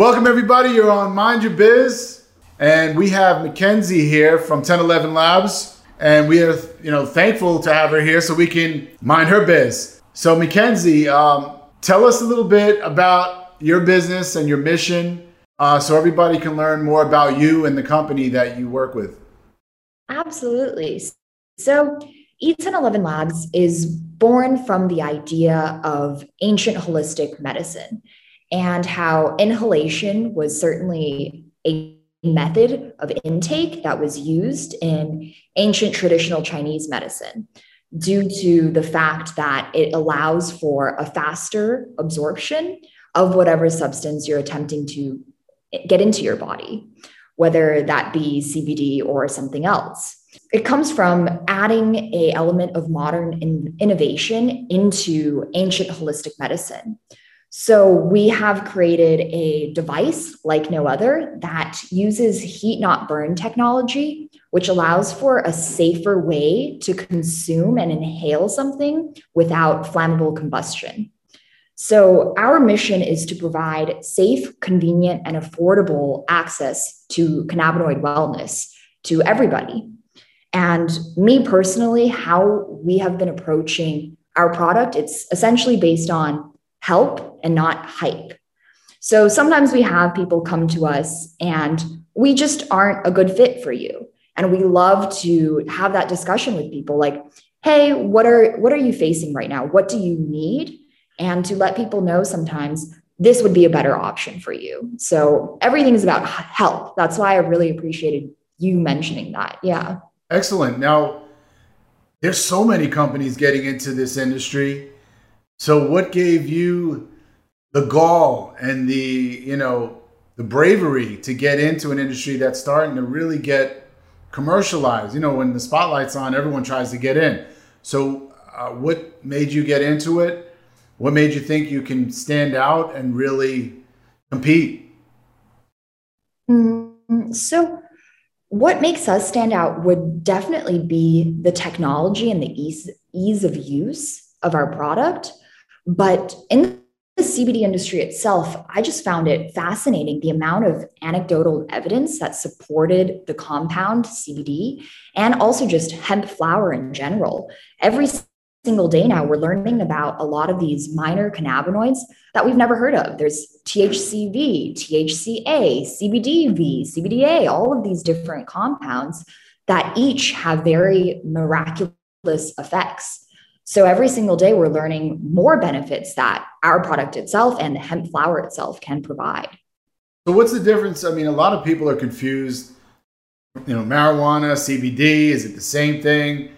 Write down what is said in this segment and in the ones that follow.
Welcome, everybody. You're on Mind Your Biz, and we have Mackenzie here from 1011 Labs, and we are, you know, thankful to have her here so we can mind her biz. So, Mackenzie, um, tell us a little bit about your business and your mission, uh, so everybody can learn more about you and the company that you work with. Absolutely. So, E1011 Labs is born from the idea of ancient holistic medicine and how inhalation was certainly a method of intake that was used in ancient traditional Chinese medicine due to the fact that it allows for a faster absorption of whatever substance you're attempting to get into your body, whether that be CBD or something else. It comes from adding a element of modern in- innovation into ancient holistic medicine. So we have created a device like no other that uses heat not burn technology, which allows for a safer way to consume and inhale something without flammable combustion. So our mission is to provide safe, convenient, and affordable access to cannabinoid wellness to everybody. And me personally, how we have been approaching our product, it's essentially based on help and not hype. So sometimes we have people come to us and we just aren't a good fit for you. And we love to have that discussion with people like, hey, what are what are you facing right now? What do you need? And to let people know sometimes this would be a better option for you. So everything is about help. That's why I really appreciated you mentioning that. Yeah. Excellent. Now, there's so many companies getting into this industry so what gave you the gall and the, you know, the bravery to get into an industry that's starting to really get commercialized? You know, when the spotlight's on, everyone tries to get in. So uh, what made you get into it? What made you think you can stand out and really compete? Mm, so what makes us stand out would definitely be the technology and the ease ease of use of our product but in the CBD industry itself, I just found it fascinating the amount of anecdotal evidence that supported the compound CBD and also just hemp flower in general. Every single day now, we're learning about a lot of these minor cannabinoids that we've never heard of. There's THCV, THCA, CBDV, CBDA, all of these different compounds that each have very miraculous effects. So every single day, we're learning more benefits that our product itself and the hemp flower itself can provide. So, what's the difference? I mean, a lot of people are confused. You know, marijuana, CBD, is it the same thing?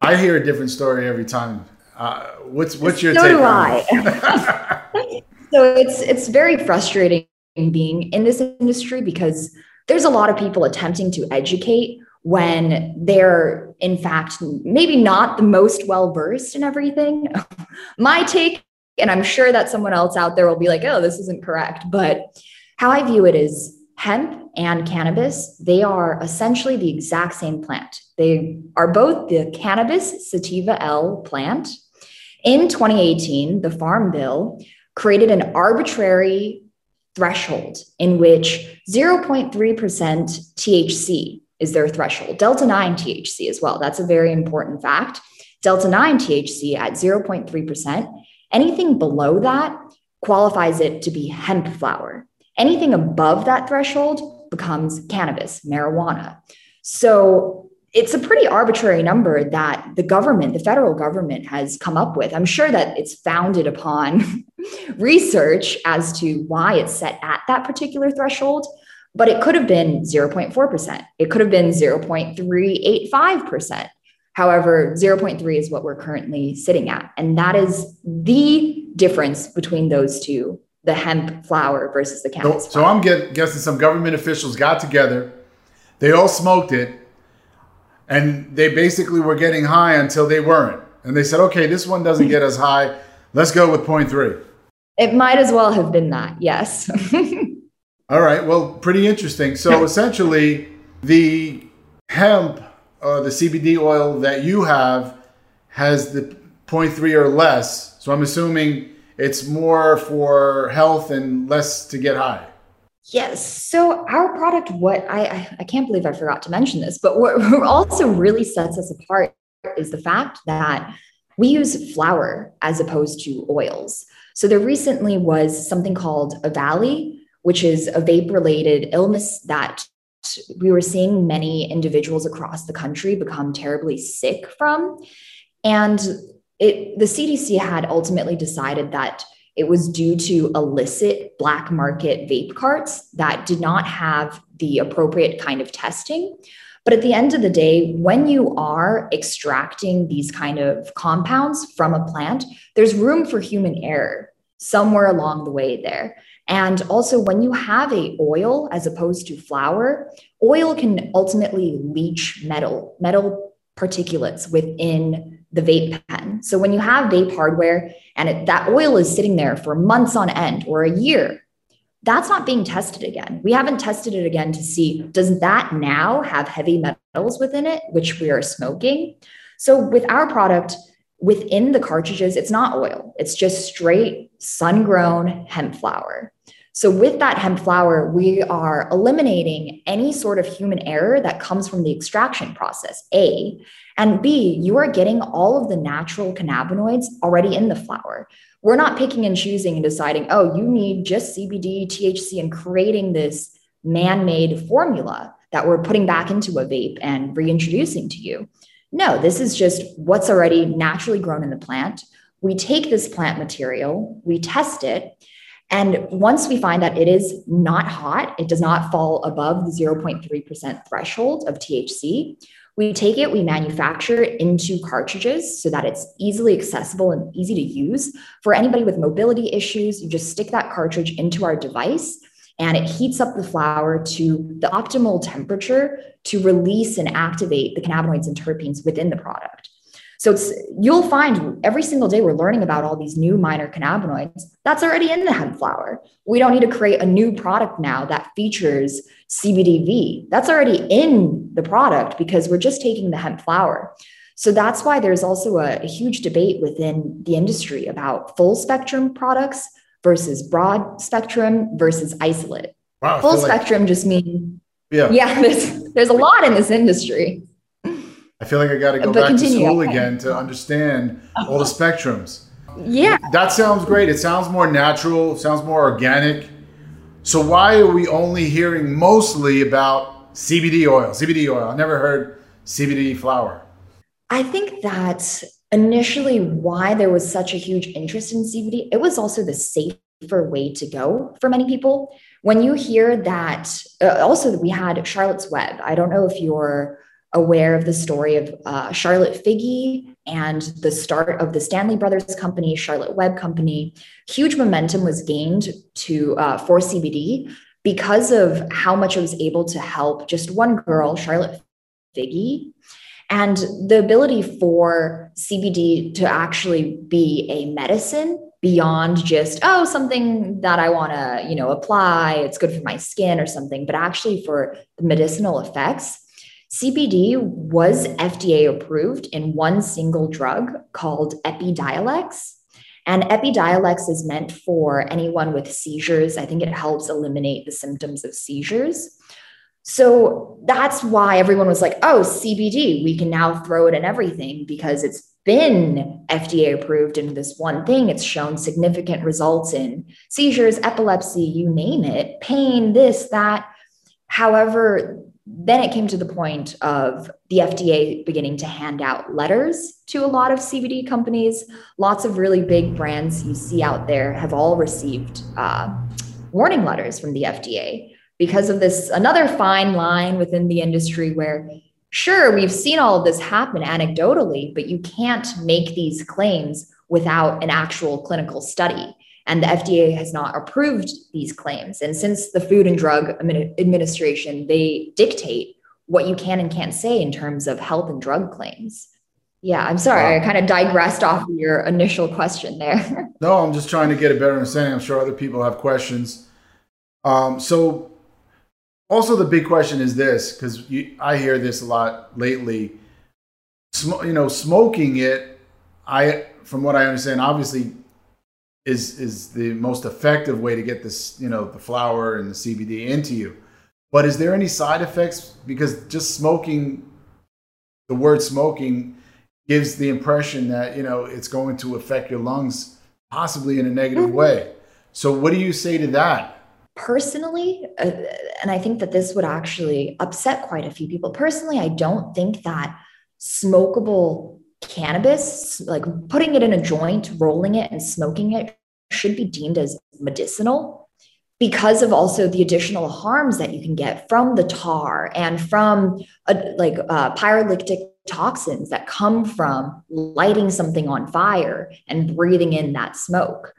I hear a different story every time. Uh, what's what's your so take? do I. so it's it's very frustrating being in this industry because there's a lot of people attempting to educate when they're in fact maybe not the most well versed in everything. My take, and I'm sure that someone else out there will be like, oh, this isn't correct. But how I view it is hemp and cannabis, they are essentially the exact same plant. They are both the cannabis sativa L plant. In 2018, the Farm Bill created an arbitrary threshold in which 0.3% THC is their threshold. Delta 9 THC as well. That's a very important fact. Delta 9 THC at 0.3%. Anything below that qualifies it to be hemp flower. Anything above that threshold becomes cannabis, marijuana. So it's a pretty arbitrary number that the government, the federal government, has come up with. I'm sure that it's founded upon research as to why it's set at that particular threshold but it could have been 0.4%. It could have been 0.385%. However, 0.3 is what we're currently sitting at. And that is the difference between those two the hemp flower versus the cannabis. So, so I'm get, guessing some government officials got together, they all smoked it, and they basically were getting high until they weren't. And they said, okay, this one doesn't get us high. Let's go with 0.3. It might as well have been that, yes. All right. Well, pretty interesting. So essentially, the hemp, uh, the CBD oil that you have, has the 0.3 or less. So I'm assuming it's more for health and less to get high. Yes. So our product, what I I can't believe I forgot to mention this, but what also really sets us apart is the fact that we use flower as opposed to oils. So there recently was something called EVALI, which is a vape-related illness that we were seeing many individuals across the country become terribly sick from. And it, the CDC had ultimately decided that it was due to illicit black market vape carts that did not have the appropriate kind of testing. But at the end of the day, when you are extracting these kind of compounds from a plant, there's room for human error somewhere along the way there. And also when you have a oil as opposed to flower, oil can ultimately leach metal, metal particulates within the vape pen. So when you have vape hardware and it, that oil is sitting there for months on end or a year, that's not being tested again. We haven't tested it again to see does that now have heavy metals within it, which we are smoking. So with our product, within the cartridges, it's not oil, it's just straight sun grown hemp flower. So, with that hemp flower, we are eliminating any sort of human error that comes from the extraction process, A. And B, you are getting all of the natural cannabinoids already in the flower. We're not picking and choosing and deciding, oh, you need just CBD, THC, and creating this man made formula that we're putting back into a vape and reintroducing to you. No, this is just what's already naturally grown in the plant. We take this plant material, we test it, and once we find that it is not hot, it does not fall above the 0.3% threshold of THC, we take it, we manufacture it into cartridges so that it's easily accessible and easy to use. For anybody with mobility issues, you just stick that cartridge into our device and it heats up the flower to the optimal temperature to release and activate the cannabinoids and terpenes within the product. So it's you'll find every single day we're learning about all these new minor cannabinoids. That's already in the hemp flower. We don't need to create a new product now that features CBDV. That's already in the product because we're just taking the hemp flower. So that's why there's also a, a huge debate within the industry about full spectrum products versus broad spectrum versus isolate. Wow, full spectrum like, just means yeah, yeah. There's there's a lot in this industry. I feel like I got to go but back continue. to school again to understand all the spectrums. Yeah. That sounds great. It sounds more natural, sounds more organic. So why are we only hearing mostly about CBD oil? CBD oil. I never heard CBD flower. I think that initially why there was such a huge interest in CBD, it was also the safer way to go for many people. When you hear that, uh, also we had Charlotte's Web. I don't know if you're aware of the story of uh, Charlotte Figi and the start of the Stanley Brothers company, Charlotte Web company. Huge momentum was gained to uh, for CBD because of how much it was able to help just one girl, Charlotte Figi, and the ability for CBD to actually be a medicine beyond just oh something that i want to you know apply it's good for my skin or something but actually for the medicinal effects CBD was FDA approved in one single drug called Epidiolex. And Epidiolex is meant for anyone with seizures. I think it helps eliminate the symptoms of seizures. So that's why everyone was like, oh, CBD, we can now throw it in everything because it's been FDA approved in this one thing. It's shown significant results in seizures, epilepsy, you name it, pain, this, that. However, then it came to the point of the FDA beginning to hand out letters to a lot of CBD companies. Lots of really big brands you see out there have all received uh, warning letters from the FDA because of this another fine line within the industry where sure we've seen all of this happen anecdotally but you can't make these claims without an actual clinical study and the FDA has not approved these claims. And since the Food and Drug Administration, they dictate what you can and can't say in terms of health and drug claims. Yeah, I'm sorry. I kind of digressed off of your initial question there. no, I'm just trying to get a better understanding. I'm sure other people have questions. Um, so, also the big question is this because I hear this a lot lately. Sm- you know, smoking it. I, from what I understand, obviously is is the most effective way to get this, you know, the flower and the CBD into you. But is there any side effects? Because just smoking, the word smoking gives the impression that you know it's going to affect your lungs possibly in a negative mm-hmm. way. So, what do you say to that? Personally, uh, and I think that this would actually upset quite a few people. Personally, I don't think that smokable cannabis, like putting it in a joint, rolling it, and smoking it, should be deemed as medicinal because of also the additional harms that you can get from the tar and from a, like uh, pyrolytic toxins that come from lighting something on fire and breathing in that smoke.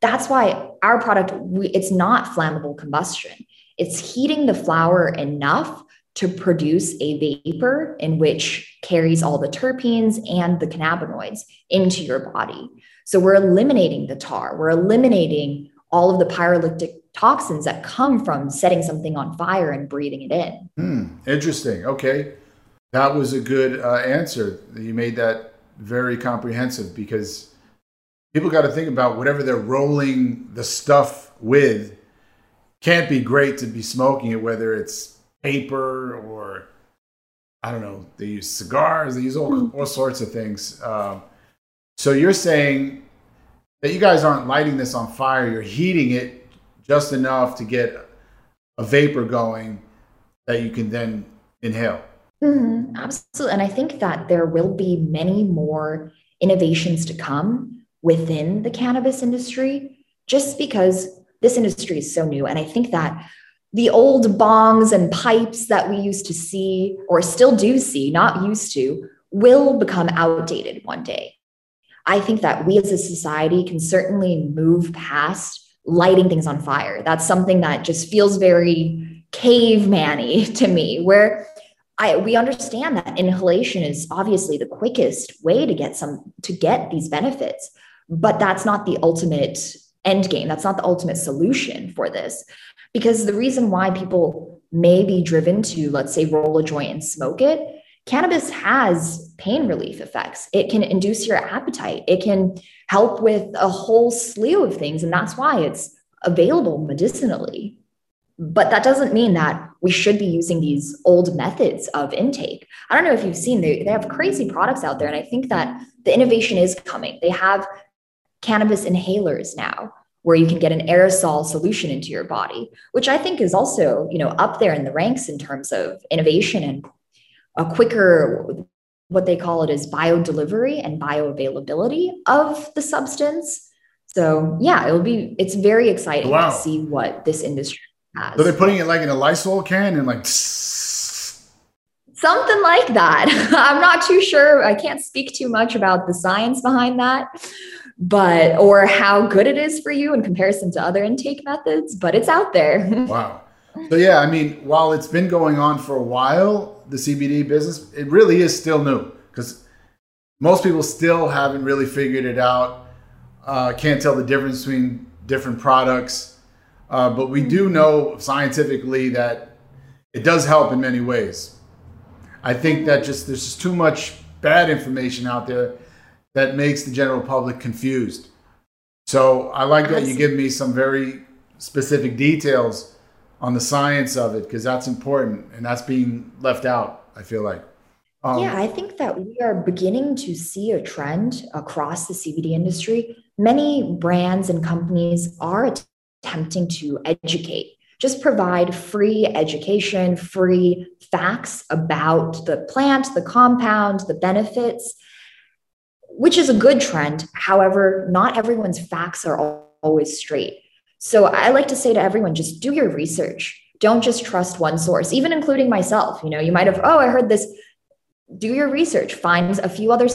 That's why our product we, it's not flammable combustion. It's heating the flower enough to produce a vapor in which carries all the terpenes and the cannabinoids into your body. So we're eliminating the tar. We're eliminating all of the pyrolytic toxins that come from setting something on fire and breathing it in. Hmm, interesting. Okay. That was a good uh, answer. You made that very comprehensive because people got to think about whatever they're rolling the stuff with can't be great to be smoking it, whether it's paper or I don't know, they use cigars, they use all, hmm. all sorts of things. Um, so you're saying that you guys aren't lighting this on fire, you're heating it just enough to get a vapor going that you can then inhale. Mm-hmm, absolutely. And I think that there will be many more innovations to come within the cannabis industry just because this industry is so new. And I think that the old bongs and pipes that we used to see, or still do see, not used to, will become outdated one day. I think that we as a society can certainly move past lighting things on fire. That's something that just feels very caveman-y to me, where I, we understand that inhalation is obviously the quickest way to get some to get these benefits, but that's not the ultimate end game. That's not the ultimate solution for this. Because the reason why people may be driven to, let's say, roll a joint and smoke it, cannabis has pain relief effects. It can induce your appetite. It can help with a whole slew of things. And that's why it's available medicinally. But that doesn't mean that we should be using these old methods of intake. I don't know if you've seen, they, they have crazy products out there. And I think that the innovation is coming. They have cannabis inhalers now where you can get an aerosol solution into your body, which I think is also, you know, up there in the ranks in terms of innovation and a quicker what they call it is biodelivery and bioavailability of the substance. So yeah, it'll be it's very exciting wow. to see what this industry has. So they're putting it like in a Lysol can and like something like that. I'm not too sure. I can't speak too much about the science behind that, but or how good it is for you in comparison to other intake methods, but it's out there. wow. So yeah, I mean, while it's been going on for a while, the CBD business, it really is still new because most people still haven't really figured it out. Uh, can't tell the difference between different products uh, but we do know scientifically that it does help in many ways. I think that just there's just too much bad information out there that makes the general public confused. So I like that you give me some very specific details on the science of it because that's important and that's being left out. I feel like. Um, yeah, I think that we are beginning to see a trend across the CBD industry. Many brands and companies are attempting to educate. Just provide free education, free facts about the plant, the compound, the benefits, which is a good trend. However, not everyone's facts are always straight. So I like to say to everyone just do your research. Don't just trust one source, even including myself. You know, you might have, oh, I heard this. Do your research, find a few other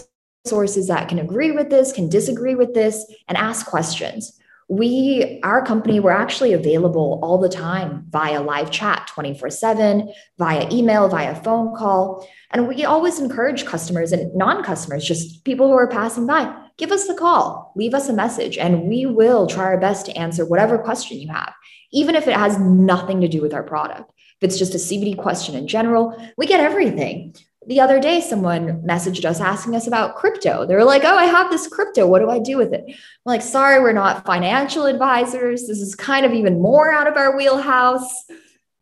sources that can agree with this, can disagree with this, and ask questions we our company we're actually available all the time via live chat 24/7 via email via phone call. And we always encourage customers and non-customers just people who are passing by give us a call leave us a message and we will try our best to answer whatever question you have even if it has nothing to do with our product. If it's just a CBD question in general we get everything the other day someone messaged us asking us about crypto. They were like oh i have this crypto. What do i do with it? I'm like sorry we're not financial advisors. This is kind of even more out of our wheelhouse.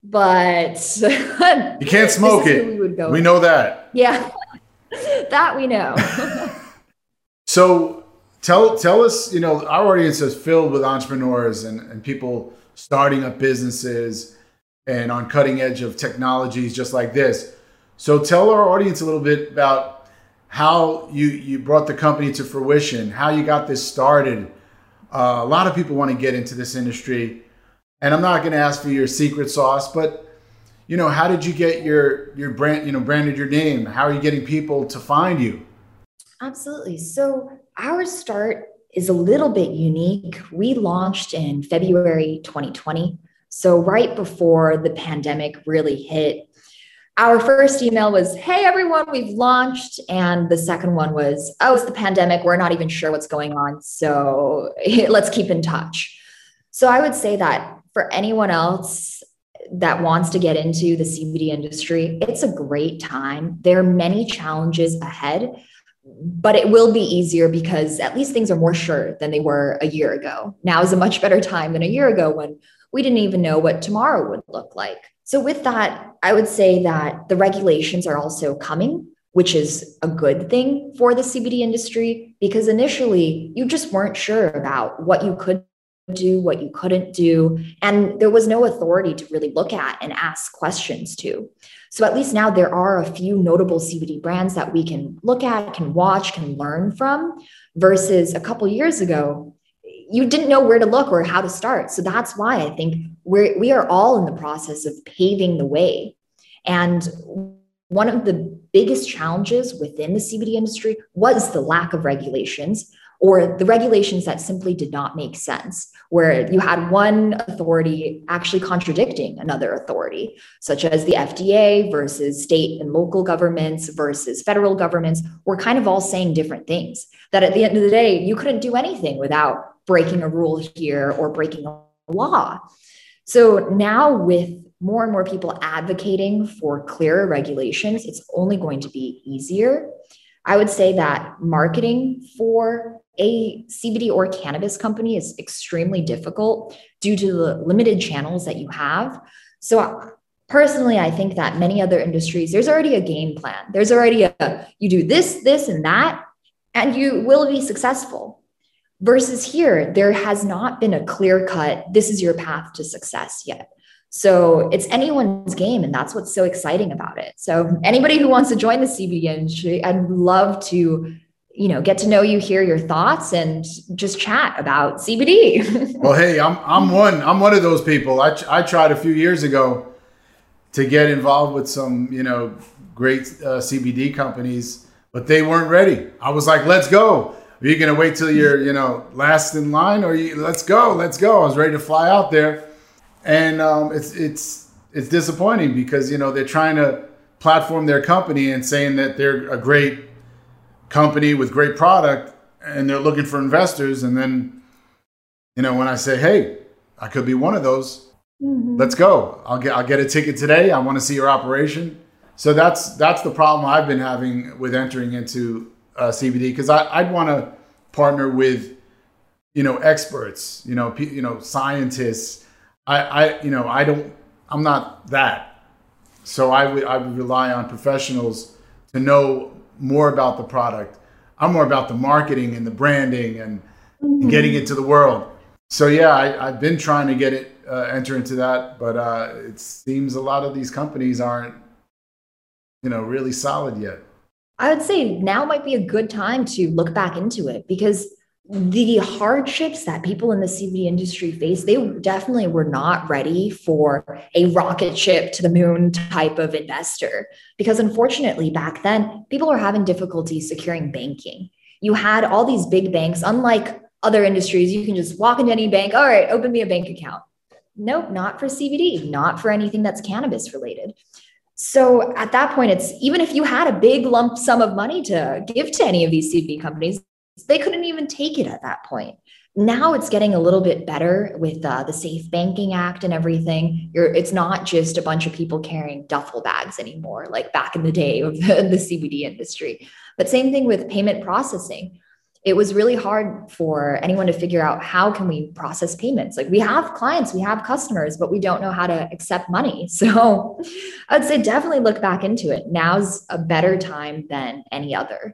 But you can't smoke it. we, would go we know that. Yeah. That we know. So tell tell us you know our audience is filled with entrepreneurs and, and people starting up businesses and on cutting edge of technologies just like this so tell our audience a little bit about how you you brought the company to fruition, how you got this started. Uh, a lot of people want to get into this industry, and I'm not going to ask for your secret sauce, but you know, how did you get your your brand, you know, branded your name? How are you getting people to find you? Absolutely. So our start is a little bit unique. We launched in February 2020. So right before the pandemic really hit, our first email was, Hey, everyone, we've launched. And the second one was, Oh, it's the pandemic. We're not even sure what's going on. So let's keep in touch. So I would say that for anyone else that wants to get into the CBD industry, it's a great time. There are many challenges ahead, but it will be easier because at least things are more sure than they were a year ago. Now is a much better time than a year ago when we didn't even know what tomorrow would look like. So, with that, I would say that the regulations are also coming, which is a good thing for the CBD industry because initially you just weren't sure about what you could do, what you couldn't do. And there was no authority to really look at and ask questions to. So, at least now there are a few notable CBD brands that we can look at, can watch, can learn from, versus a couple years ago, you didn't know where to look or how to start. So that's why I think we're we are all in the process of paving the way. And one of the biggest challenges within the CBD industry was the lack of regulations or the regulations that simply did not make sense, where you had one authority actually contradicting another authority, such as the FDA versus state and local governments versus federal governments, were kind of all saying different things. That at the end of the day, you couldn't do anything without breaking a rule here or breaking a law. So now, with more and more people advocating for clearer regulations, it's only going to be easier. I would say that marketing for a CBD or cannabis company is extremely difficult due to the limited channels that you have. So, personally, I think that many other industries, there's already a game plan. There's already a, you do this, this, and that, and you will be successful. Versus here, there has not been a clear cut, this is your path to success yet. So it's anyone's game, and that's what's so exciting about it. So anybody who wants to join the CBD industry, I'd love to, you know, get to know you, hear your thoughts, and just chat about CBD. well, hey, I'm I'm one I'm one of those people. I I tried a few years ago to get involved with some you know great uh, CBD companies, but they weren't ready. I was like, let's go. Are you gonna wait till you're, you know, last in line, or you, let's go, let's go? I was ready to fly out there, and um, it's it's it's disappointing because you know they're trying to platform their company and saying that they're a great company with great product, and they're looking for investors, and then, you know, when I say, hey, I could be one of those. Mm-hmm. Let's go. I'll get I'll get a ticket today. I want to see your operation. So that's that's the problem I've been having with entering into uh, CBD because I'd want to partner with you know experts, you know, you know scientists. I, I you know I don't I'm not that, so I would I would rely on professionals to know more about the product. I'm more about the marketing and the branding and, mm-hmm. and getting it to the world. So yeah, I, have been trying to get it uh, enter into that, but uh, it seems a lot of these companies aren't, you know, really solid yet. I would say now might be a good time to look back into it because the hardships that people in the CBD industry face, they definitely were not ready for a rocket ship to the moon type of investor. Because unfortunately, back then, people were having difficulty securing banking. You had all these big banks, unlike other industries, you can just walk into any bank, all right, open me a bank account. Nope, not for CBD, not for anything that's cannabis related. So at that point, it's even if you had a big lump sum of money to give to any of these CBD companies, they couldn't even take it at that point now it's getting a little bit better with uh, the Safe Banking Act and everything. You're, it's not just a bunch of people carrying duffel bags anymore, like back in the day of the, the CBD industry. But same thing with payment processing. It was really hard for anyone to figure out how can we process payments. Like we have clients, we have customers, but we don't know how to accept money. So I'd say definitely look back into it. Now's a better time than any other.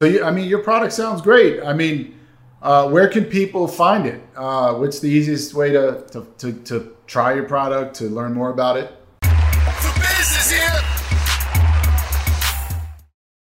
So you, I mean, your product sounds great. I mean uh, where can people find it? Uh, what's the easiest way to, to, to, to try your product, to learn more about it?